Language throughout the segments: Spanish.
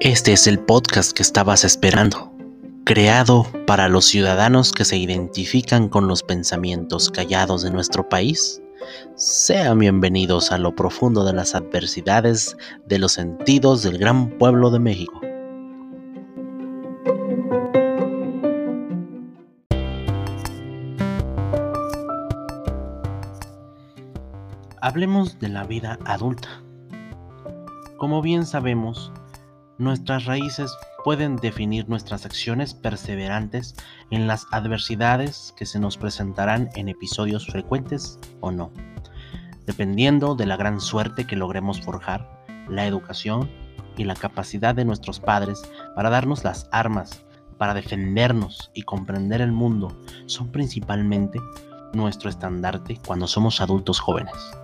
Este es el podcast que estabas esperando, creado para los ciudadanos que se identifican con los pensamientos callados de nuestro país. Sean bienvenidos a lo profundo de las adversidades de los sentidos del gran pueblo de México. Hablemos de la vida adulta. Como bien sabemos, Nuestras raíces pueden definir nuestras acciones perseverantes en las adversidades que se nos presentarán en episodios frecuentes o no, dependiendo de la gran suerte que logremos forjar, la educación y la capacidad de nuestros padres para darnos las armas, para defendernos y comprender el mundo, son principalmente nuestro estandarte cuando somos adultos jóvenes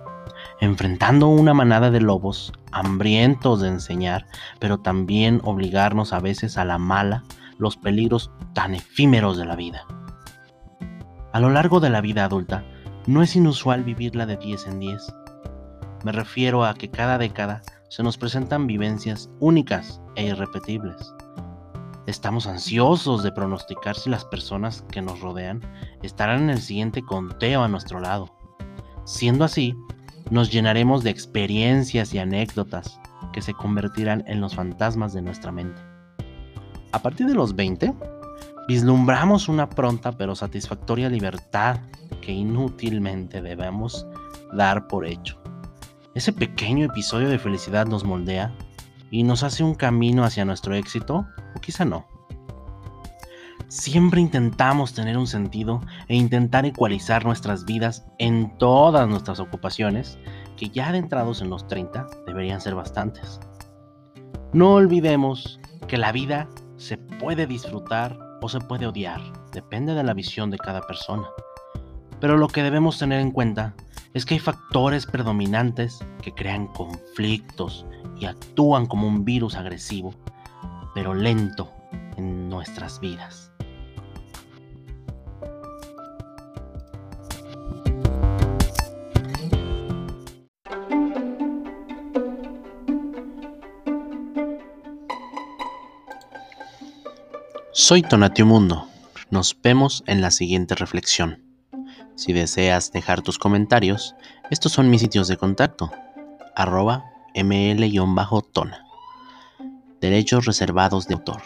enfrentando una manada de lobos hambrientos de enseñar, pero también obligarnos a veces a la mala los peligros tan efímeros de la vida. A lo largo de la vida adulta, no es inusual vivirla de 10 en 10. Me refiero a que cada década se nos presentan vivencias únicas e irrepetibles. Estamos ansiosos de pronosticar si las personas que nos rodean estarán en el siguiente conteo a nuestro lado. Siendo así, nos llenaremos de experiencias y anécdotas que se convertirán en los fantasmas de nuestra mente. A partir de los 20, vislumbramos una pronta pero satisfactoria libertad que inútilmente debemos dar por hecho. Ese pequeño episodio de felicidad nos moldea y nos hace un camino hacia nuestro éxito, o quizá no. Siempre intentamos tener un sentido e intentar ecualizar nuestras vidas en todas nuestras ocupaciones, que ya adentrados en los 30 deberían ser bastantes. No olvidemos que la vida se puede disfrutar o se puede odiar, depende de la visión de cada persona. Pero lo que debemos tener en cuenta es que hay factores predominantes que crean conflictos y actúan como un virus agresivo, pero lento en nuestras vidas. Soy Tonatio Mundo. Nos vemos en la siguiente reflexión. Si deseas dejar tus comentarios, estos son mis sitios de contacto. Arroba ml-tona. Derechos reservados de autor.